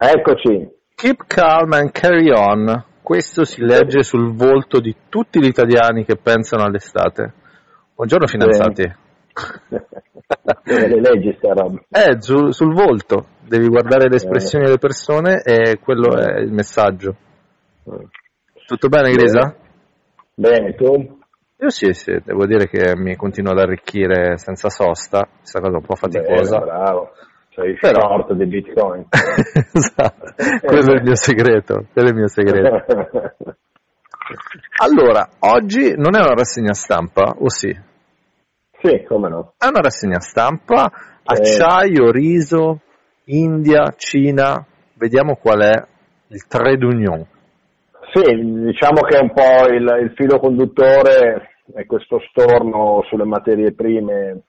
Eccoci. Keep calm and carry on. Questo si legge sul volto di tutti gli italiani che pensano all'estate. Buongiorno fidanzati. le leggi sta roba? Eh, sul, sul volto. Devi guardare le espressioni delle persone e quello è il messaggio. Tutto bene, Grisa? Bene, tu? Io sì, sì, devo dire che mi continuo ad arricchire senza sosta, questa cosa un po' faticosa. Bene, bravo, sei Però- short di Bitcoin. esatto, quello è il mio segreto, quello è il mio segreto. Allora, oggi non è una rassegna stampa, o sì? sì, come no. È una rassegna stampa, acciaio, riso, India, Cina, vediamo qual è il trade union. Sì, diciamo che un po' il, il filo conduttore è questo storno sulle materie prime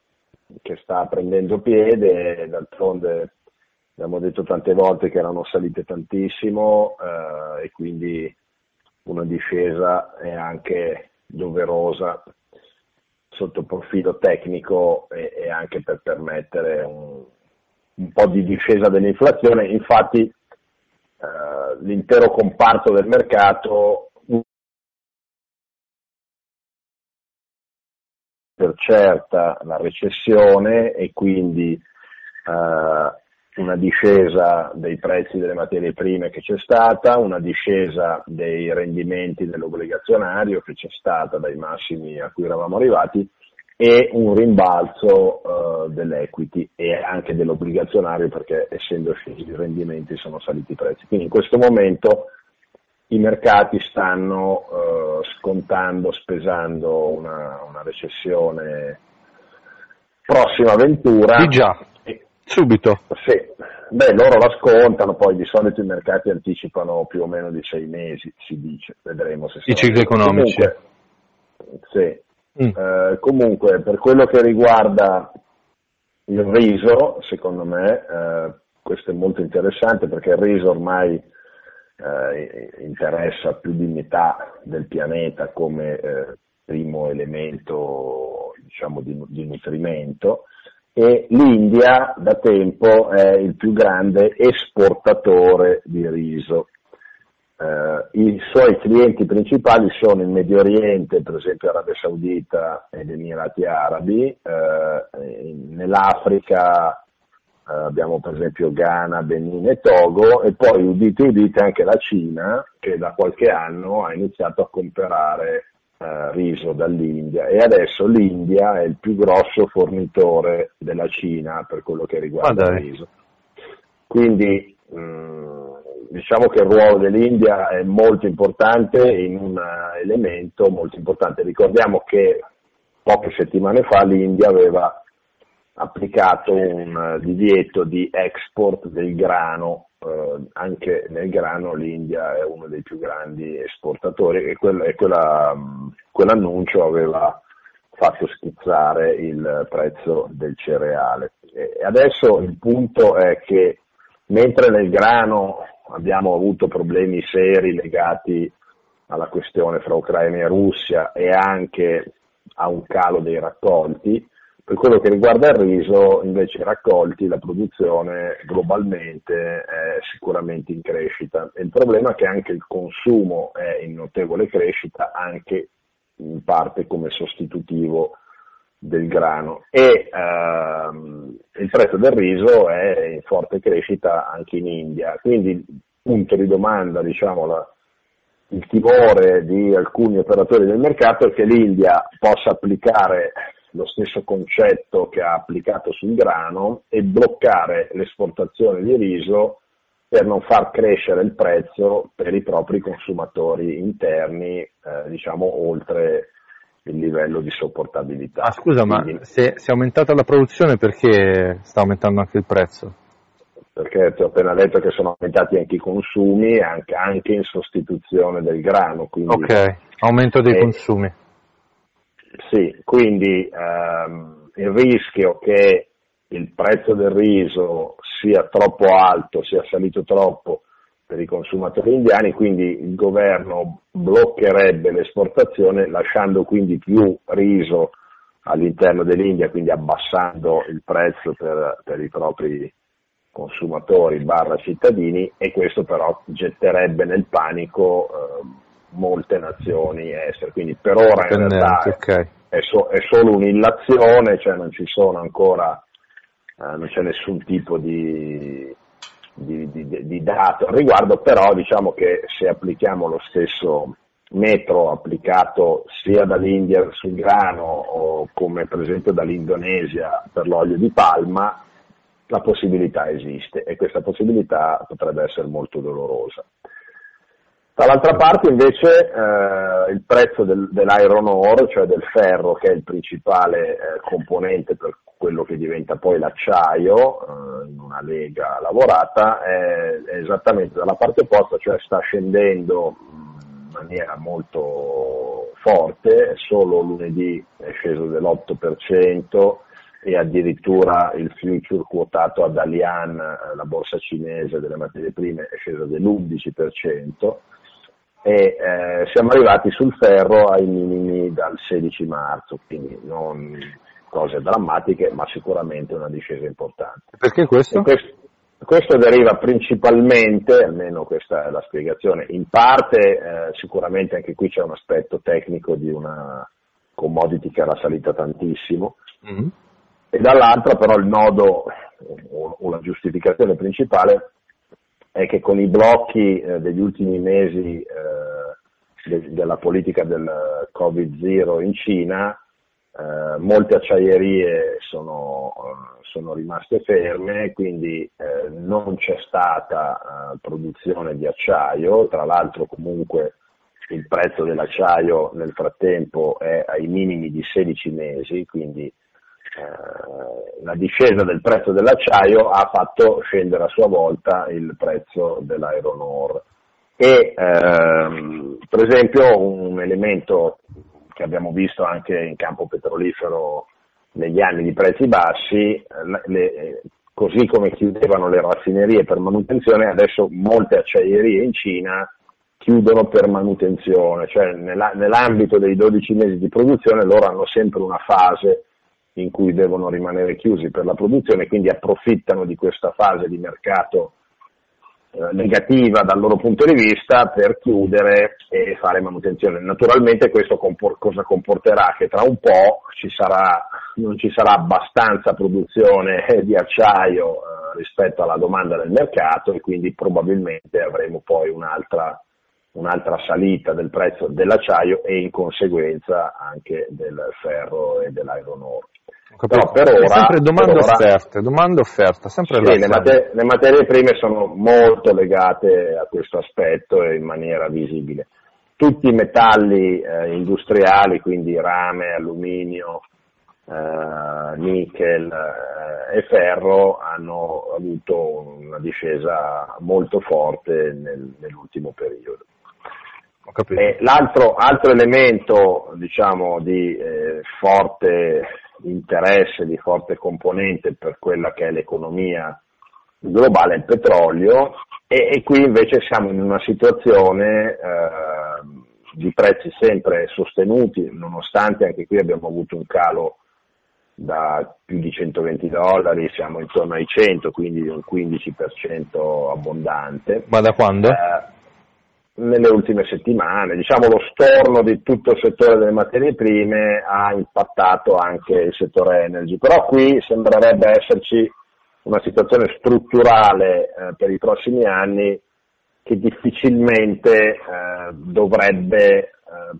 che sta prendendo piede, d'altronde abbiamo detto tante volte che erano salite tantissimo eh, e quindi una discesa è anche doverosa sotto profilo tecnico e, e anche per permettere un, un po' di discesa dell'inflazione. Infatti eh, l'intero comparto del mercato per certa la recessione e quindi eh, una discesa dei prezzi delle materie prime che c'è stata, una discesa dei rendimenti dell'obbligazionario che c'è stata dai massimi a cui eravamo arrivati e un rimbalzo eh, dell'equity e anche dell'obbligazionario perché essendo scesi i rendimenti sono saliti i prezzi. Quindi in questo momento i mercati stanno eh, scontando, spesando una, una recessione prossima avventura. Di già, E- subito. sì, beh, loro la scontano, poi di solito i mercati anticipano più o meno di sei mesi, si dice, vedremo se I cicli economici. Comunque, sì. Mm. Eh, comunque, per quello che riguarda il riso, secondo me, eh, questo è molto interessante perché il riso ormai eh, interessa più di metà del pianeta come eh, primo elemento diciamo, di, di nutrimento e l'India da tempo è il più grande esportatore di riso. Eh, I suoi clienti principali sono il Medio Oriente, per esempio Arabia Saudita e gli Emirati Arabi, eh, nell'Africa abbiamo per esempio Ghana, Benin e Togo e poi udite udite anche la Cina che da qualche anno ha iniziato a comprare eh, riso dall'India e adesso l'India è il più grosso fornitore della Cina per quello che riguarda Ah, il riso. Quindi mh, diciamo che il ruolo dell'India è molto importante in un eh, elemento molto importante. Ricordiamo che poche settimane fa l'India aveva applicato un eh, divieto di export del grano, eh, anche nel grano l'India è uno dei più grandi esportatori e, quel- e quella, mh, quell'annuncio aveva fatto schizzare il prezzo del cereale. E adesso il punto è che mentre nel grano abbiamo avuto problemi seri legati alla questione fra Ucraina e Russia e anche a un calo dei raccolti, per quello che riguarda il riso, invece i raccolti, la produzione globalmente è sicuramente in crescita. Il problema è che anche il consumo è in notevole crescita, anche in parte come sostitutivo del grano e ehm, il prezzo del riso è in forte crescita anche in India. Quindi il punto di domanda, diciamo, la- il timore di alcuni operatori del mercato è che l'India possa applicare lo stesso concetto che ha applicato sul grano e bloccare l'esportazione di riso per non far crescere il prezzo per i propri consumatori interni, eh, diciamo, oltre il livello di sopportabilità. Ah, scusa, ma Quindi- se, se è aumentata la produzione perché sta aumentando anche il prezzo? perché ti ho appena detto che sono aumentati anche i consumi, anche, anche in sostituzione del grano. Quindi, Ok, aumento dei Eh, consumi. Sì, quindi ehm, il rischio che il prezzo del riso sia troppo alto, sia salito troppo per i consumatori indiani, quindi il governo bloccherebbe l'esportazione lasciando quindi più riso all'interno dell'India, quindi abbassando il prezzo per, per i propri consumatori barra cittadini e questo però getterebbe nel panico eh, molte nazioni estere. Quindi per ora in realtà okay. è, so, è, solo un'illazione, cioè non ci sono ancora, eh, non c'è nessun tipo di, di, di, di dato al riguardo, però diciamo che se applichiamo lo stesso metro applicato sia dall'India sul grano o come per esempio dall'Indonesia per l'olio di palma, la possibilità esiste e questa possibilità potrebbe essere molto dolorosa. Dall'altra parte invece eh, il prezzo del, dell'iron ore, cioè del ferro che è il principale eh, componente per quello che diventa poi l'acciaio eh, in una lega lavorata, è, è, esattamente dalla parte opposta, cioè sta scendendo in maniera molto forte, solo lunedì è sceso dell'8%, e addirittura il future quotato ad Dalian, eh, la borsa cinese delle materie prime, è sceso dell'11% e eh, siamo arrivati sul ferro ai minimi dal 16 marzo, quindi non cose drammatiche, ma sicuramente una discesa importante. Perché questo? questo? questo? deriva principalmente, almeno questa è la spiegazione, in parte eh, sicuramente anche qui c'è un aspetto tecnico di una commodity che era salita tantissimo, mm-hmm e dall'altra però il nodo o, la giustificazione principale è che con i blocchi eh, degli ultimi mesi eh, de, della politica del Covid-0 in Cina, eh, molte acciaierie sono, eh, sono, rimaste ferme, quindi eh, non c'è stata eh, produzione di acciaio, tra l'altro comunque il prezzo dell'acciaio nel frattempo è ai minimi di 16 mesi, quindi la discesa del prezzo dell'acciaio ha fatto scendere a sua volta il prezzo dell'iron. E ehm, per esempio un elemento che abbiamo visto anche in campo petrolifero negli anni di prezzi bassi, le, così come chiudevano le raffinerie per manutenzione, adesso molte acciaierie in Cina chiudono per manutenzione, cioè nella, nell'ambito dei 12 mesi di produzione loro hanno sempre una fase in cui devono rimanere chiusi per la produzione, quindi approfittano di questa fase di mercato eh, negativa dal loro punto di vista per chiudere e fare manutenzione. Naturalmente questo compor- cosa comporterà? Che tra un po' ci sarà, non ci sarà abbastanza produzione di acciaio eh, rispetto alla domanda del mercato e quindi probabilmente avremo poi un'altra un'altra salita del prezzo dell'acciaio e in conseguenza anche del ferro e dell'iron ore. Però per ora, sempre domande per offerte, domande offerta, sempre sì, le, mater- le, materie prime sono molto legate a questo aspetto e in maniera visibile. Tutti i metalli eh, industriali, quindi rame, alluminio, eh, nickel eh, e ferro, hanno avuto una discesa molto forte nel, nell'ultimo periodo. l'altro altro elemento diciamo, di eh, forte interesse di forte componente per quella che è l'economia globale, il petrolio, e, e qui invece siamo in una situazione eh, di prezzi sempre sostenuti, nonostante anche qui abbiamo avuto un calo da più di 120 dollari, siamo intorno ai 100, quindi un 15% abbondante. Ma da quando? Eh, nelle ultime settimane. Diciamo lo storno di tutto il settore delle materie prime ha impattato anche il settore energy, però qui sembrerebbe esserci una situazione strutturale eh, per i prossimi anni che difficilmente eh, dovrebbe eh,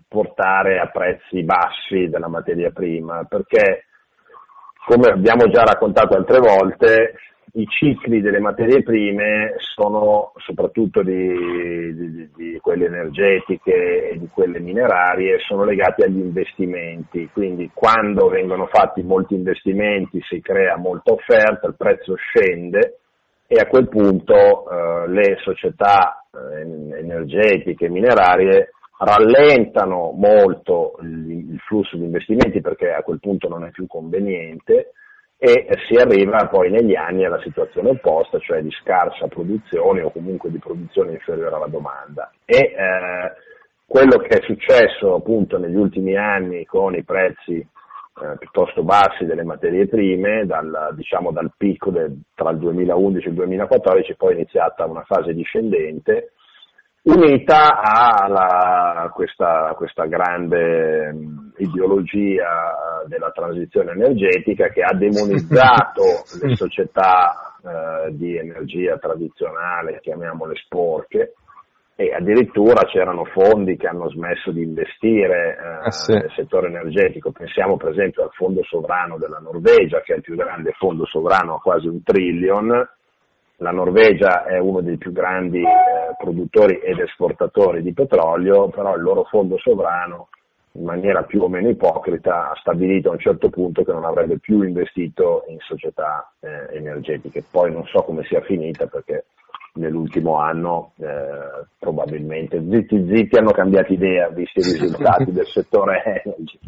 portare a prezzi bassi della materia prima, perché come abbiamo già raccontato altre volte, i cicli delle materie prime sono soprattutto di, di, di, quelle energetiche e di quelle minerarie sono legati agli investimenti, quindi quando vengono fatti molti investimenti si crea molta offerta, il prezzo scende e a quel punto eh, le società eh, energetiche e minerarie rallentano molto il, il flusso di investimenti perché a quel punto non è più conveniente e si arriva poi negli anni alla situazione opposta, cioè di scarsa produzione o comunque di produzione inferiore alla domanda. E eh, quello che è successo appunto negli ultimi anni con i prezzi eh, piuttosto bassi delle materie prime, dal, diciamo dal picco del, tra il 2011 e il 2014, poi è iniziata una fase discendente, unita a questa, questa, grande mh, ideologia della transizione energetica che ha demonizzato le società eh, di energia tradizionale, chiamiamole sporche, e addirittura c'erano fondi che hanno smesso di investire eh, ah, sì. nel settore energetico. Pensiamo per esempio al fondo sovrano della Norvegia, che è il più grande fondo sovrano a quasi un trillion. La Norvegia è uno dei più grandi eh, produttori ed esportatori di petrolio, però il loro fondo sovrano in maniera più o meno ipocrita ha stabilito a un certo punto che non avrebbe più investito in società eh, energetiche. Poi non so come sia finita perché nell'ultimo anno eh, probabilmente zitti zitti hanno cambiato idea visti i risultati del settore energy.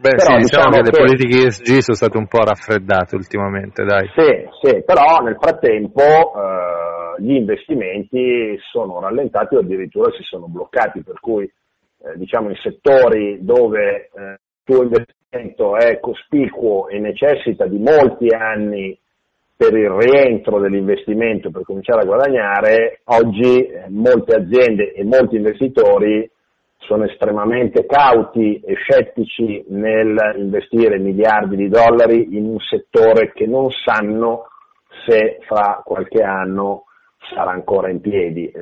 Beh però, sì, diciamo, diciamo che, che, le politiche ESG sono state un po' raffreddate ultimamente, dai. Sì, sì però nel frattempo eh, gli investimenti sono rallentati o addirittura si sono bloccati, per cui eh, diciamo in settori dove eh, il tuo investimento è cospicuo e necessita di molti anni per il rientro dell'investimento per cominciare a guadagnare, oggi eh, molte aziende e molti investitori sono estremamente cauti e scettici nel investire miliardi di dollari in un settore che non sanno se fra qualche anno sarà ancora in piedi. Eh,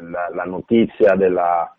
la, la, notizia della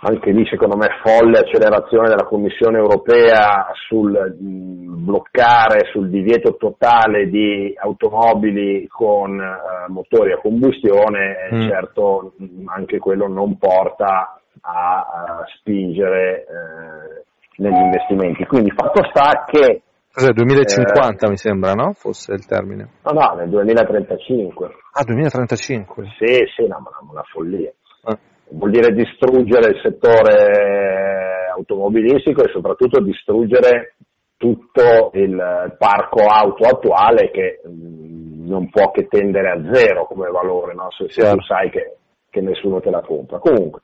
anche lì secondo me folle accelerazione della Commissione europea sul bloccare, sul divieto totale di automobili con uh, motori a combustione, mm. certo anche quello non porta a, a spingere uh, negli investimenti. Quindi fatto sta che... Cos'è, 2050 eh, mi sembra, no? Fosse il termine. No, no, nel 2035. Ah, 2035? Sì, sì, no, ma una follia. Ah vuol dire distruggere il settore automobilistico e soprattutto distruggere tutto il parco auto attuale che mm, non può che tendere a zero come valore, no? se, se tu sai che, che, nessuno te la compra. Comunque,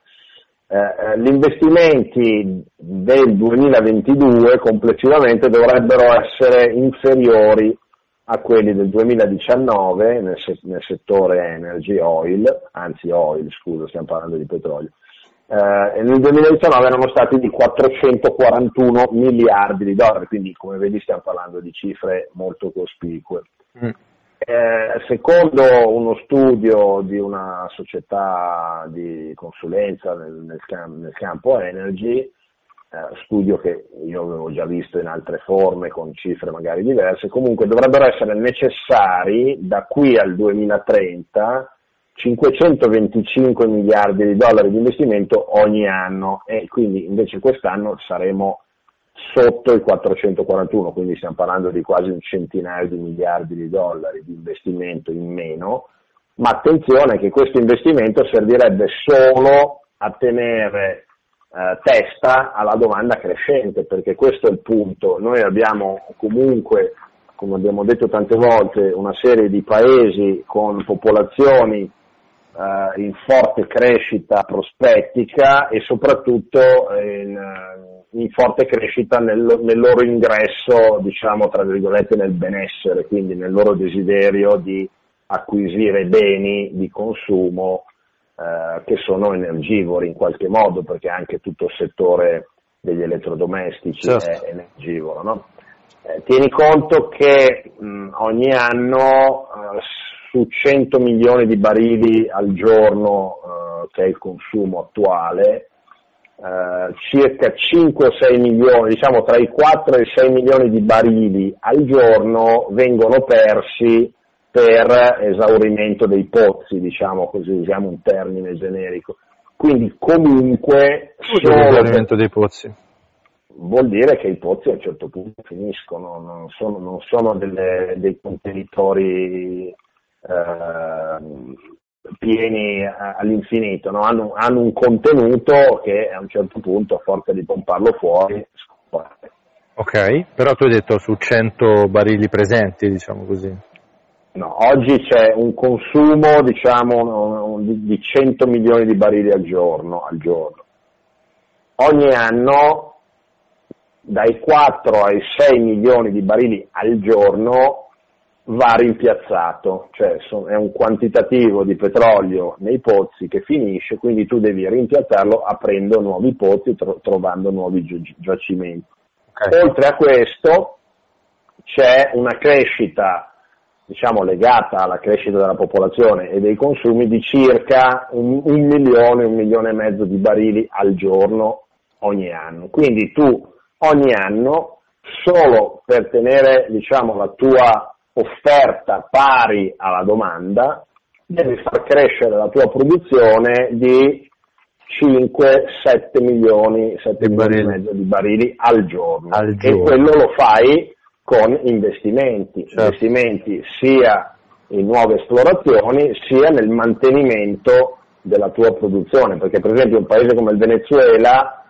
eh, eh gli investimenti del 2022 complessivamente dovrebbero essere inferiori a quelli del 2019 nel, se- nel, settore energy oil, anzi oil, scusa, stiamo parlando di petrolio, eh, nel 2019 erano stati di 441 miliardi di dollari, quindi come vedi stiamo parlando di cifre molto cospicue. Mm. Eh, secondo uno studio di una società di consulenza nel, nel, cam- nel campo energy, eh, studio che io avevo già visto in altre forme con cifre magari diverse, comunque dovrebbero essere necessari da qui al 2030 525 miliardi di dollari di investimento ogni anno e quindi invece quest'anno saremo sotto i 441, quindi stiamo parlando di quasi un centinaio di miliardi di dollari di investimento in meno, ma attenzione che questo investimento servirebbe solo a tenere eh, testa alla domanda crescente, perché questo è il punto. Noi abbiamo comunque, come abbiamo detto tante volte, una serie di paesi con popolazioni eh, in forte crescita prospettica e soprattutto in, eh, in forte crescita nel, nel, loro ingresso, diciamo, tra virgolette, nel benessere, quindi nel loro desiderio di acquisire beni di consumo eh, che sono energivori in qualche modo, perché anche tutto il settore degli elettrodomestici certo. è energivoro. No? Eh, tieni conto che mh, ogni anno eh, su 100 milioni di barili al giorno, eh, che è il consumo attuale, Uh, circa 5 o 6 milioni, diciamo tra i 4 e i 6 milioni di barili al giorno vengono persi per esaurimento dei pozzi, diciamo così, usiamo un termine generico. Quindi comunque... Esaurimento dei pozzi? Vuol dire che i pozzi a un certo punto finiscono, non sono, non sono delle, dei contenitori eh, pieni all'infinito, no? hanno, hanno, un contenuto che a un certo punto, a forza di pomparlo fuori, scompare. Ok, però tu hai detto su 100 barili presenti, diciamo così. No, oggi c'è un consumo diciamo, di 100 milioni di barili al giorno, al giorno. Ogni anno dai 4 ai 6 milioni di barili al giorno va rimpiazzato, cioè è un quantitativo di petrolio nei pozzi che finisce, quindi tu devi rimpiazzarlo aprendo nuovi pozzi, tro- trovando nuovi giacimenti. Okay. Oltre a questo c'è una crescita diciamo, legata alla crescita della popolazione e dei consumi di circa un, un, milione, un milione e mezzo di barili al giorno ogni anno. Quindi tu ogni anno, solo per tenere diciamo, la tua offerta pari alla domanda, devi far crescere la tua produzione di 5-7 milioni, 7 milioni e mezzo di barili al giorno. al giorno. E quello lo fai con investimenti, certo. investimenti sia in nuove esplorazioni sia nel mantenimento della tua produzione, perché per esempio un paese come il Venezuela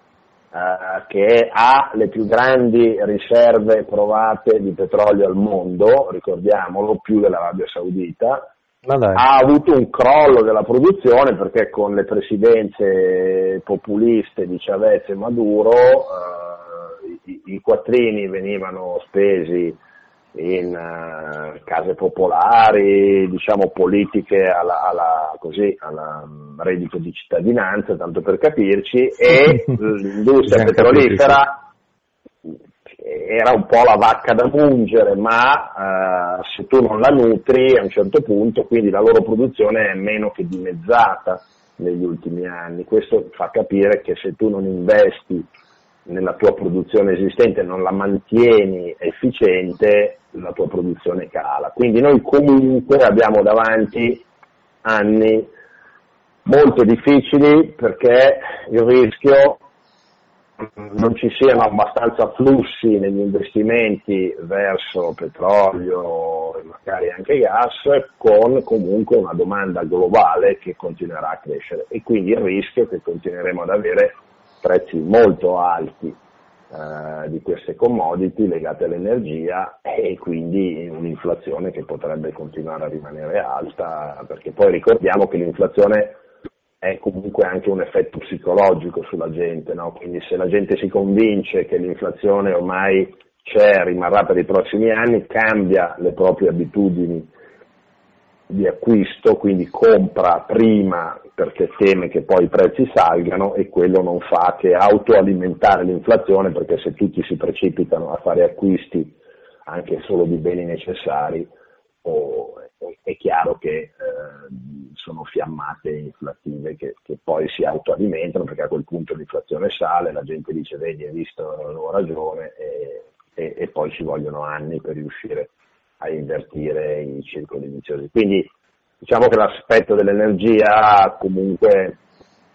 eh, che ha le più grandi riserve provate di petrolio al mondo, ricordiamolo, più dell'Arabia Saudita, ha avuto un crollo della produzione perché con le presidenze populiste di Chavez e Maduro eh, i, i quattrini venivano spesi in uh, case popolari, diciamo politiche alla, alla, così, alla mm, reddito di cittadinanza, tanto per capirci, e l'industria petrolifera era un po' la vacca da mungere, ma uh, se tu non la nutri a un certo punto, quindi la loro produzione è meno che dimezzata negli ultimi anni. Questo fa capire che se tu non investi nella tua produzione esistente, non la mantieni efficiente, la tua produzione cala. Quindi noi comunque abbiamo davanti anni molto difficili perché il rischio non ci siano abbastanza flussi negli investimenti verso petrolio e magari anche gas con comunque una domanda globale che continuerà a crescere e quindi il rischio che continueremo ad avere prezzi molto alti eh, di queste commodity legate all'energia e quindi un'inflazione che potrebbe continuare a rimanere alta perché poi ricordiamo che l'inflazione è comunque anche un effetto psicologico sulla gente, no? quindi se la gente si convince che l'inflazione ormai c'è, rimarrà per i prossimi anni, cambia le proprie abitudini di acquisto, quindi compra prima perché teme che poi i prezzi salgano e quello non fa che autoalimentare l'inflazione perché se tutti si precipitano a fare acquisti anche solo di beni necessari oh, è chiaro che eh, sono fiammate inflattive che, che, poi si autoalimentano perché a quel punto l'inflazione sale, la gente dice vedi hai visto, ho ragione e, e, e poi ci vogliono anni per riuscire a invertire i circoli viziosi. Quindi diciamo che l'aspetto dell'energia comunque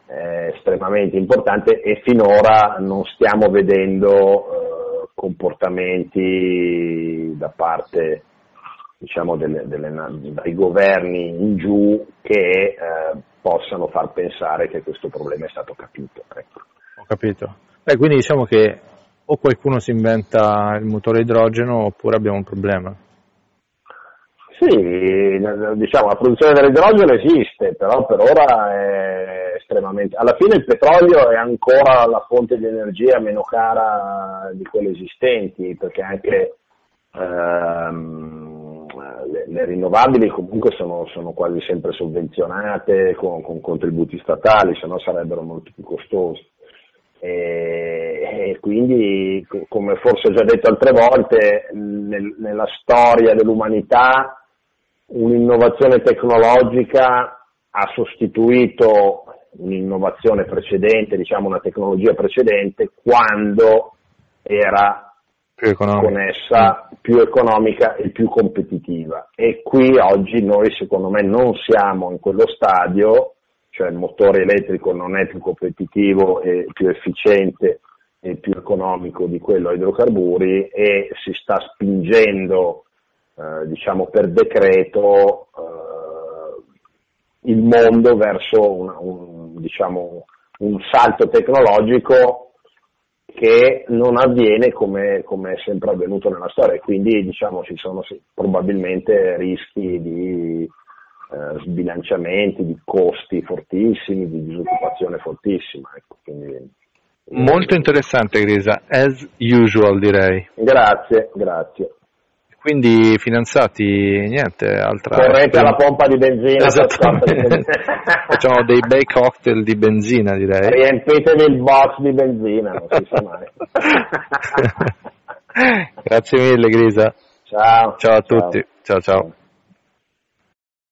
è estremamente importante e finora non stiamo vedendo eh, comportamenti da parte diciamo, delle, delle, dai governi in giù che eh, possano far pensare che questo problema è stato capito. Ecco. Ho capito. Beh, quindi diciamo che o qualcuno si inventa il motore idrogeno oppure abbiamo un problema. Sì, diciamo la produzione dell'idrogeno esiste, però per ora è estremamente... Alla fine il petrolio è ancora la fonte di energia meno cara di quelle esistenti, perché anche ehm, le, le, rinnovabili comunque sono, sono, quasi sempre sovvenzionate con, con contributi statali, se no sarebbero molto più costose. E, e, quindi, come forse ho già detto altre volte, nel, nella storia dell'umanità un'innovazione tecnologica ha sostituito un'innovazione precedente, diciamo una tecnologia precedente, quando era più connessa, più economica e più competitiva. E qui oggi noi secondo me non siamo in quello stadio, cioè il motore elettrico non è più competitivo e più efficiente e più economico di quello a idrocarburi e si sta spingendo eh, diciamo per decreto eh, il mondo verso una, un, diciamo, un salto tecnologico che non avviene come, come, è sempre avvenuto nella storia e quindi diciamo, ci sono sì, probabilmente rischi di eh, sbilanciamenti, di costi fortissimi, di disoccupazione fortissima. Ecco, quindi Molto interessante Grisa, as usual direi. Grazie, grazie. Quindi finanziati, niente, altra... Correte alla pompa di benzina. Esattamente. Facciamo dei bei cocktail di benzina direi. Riempitevi il box di benzina, non si sa mai. Grazie mille Grisa. Ciao. Ciao a tutti. ciao. ciao.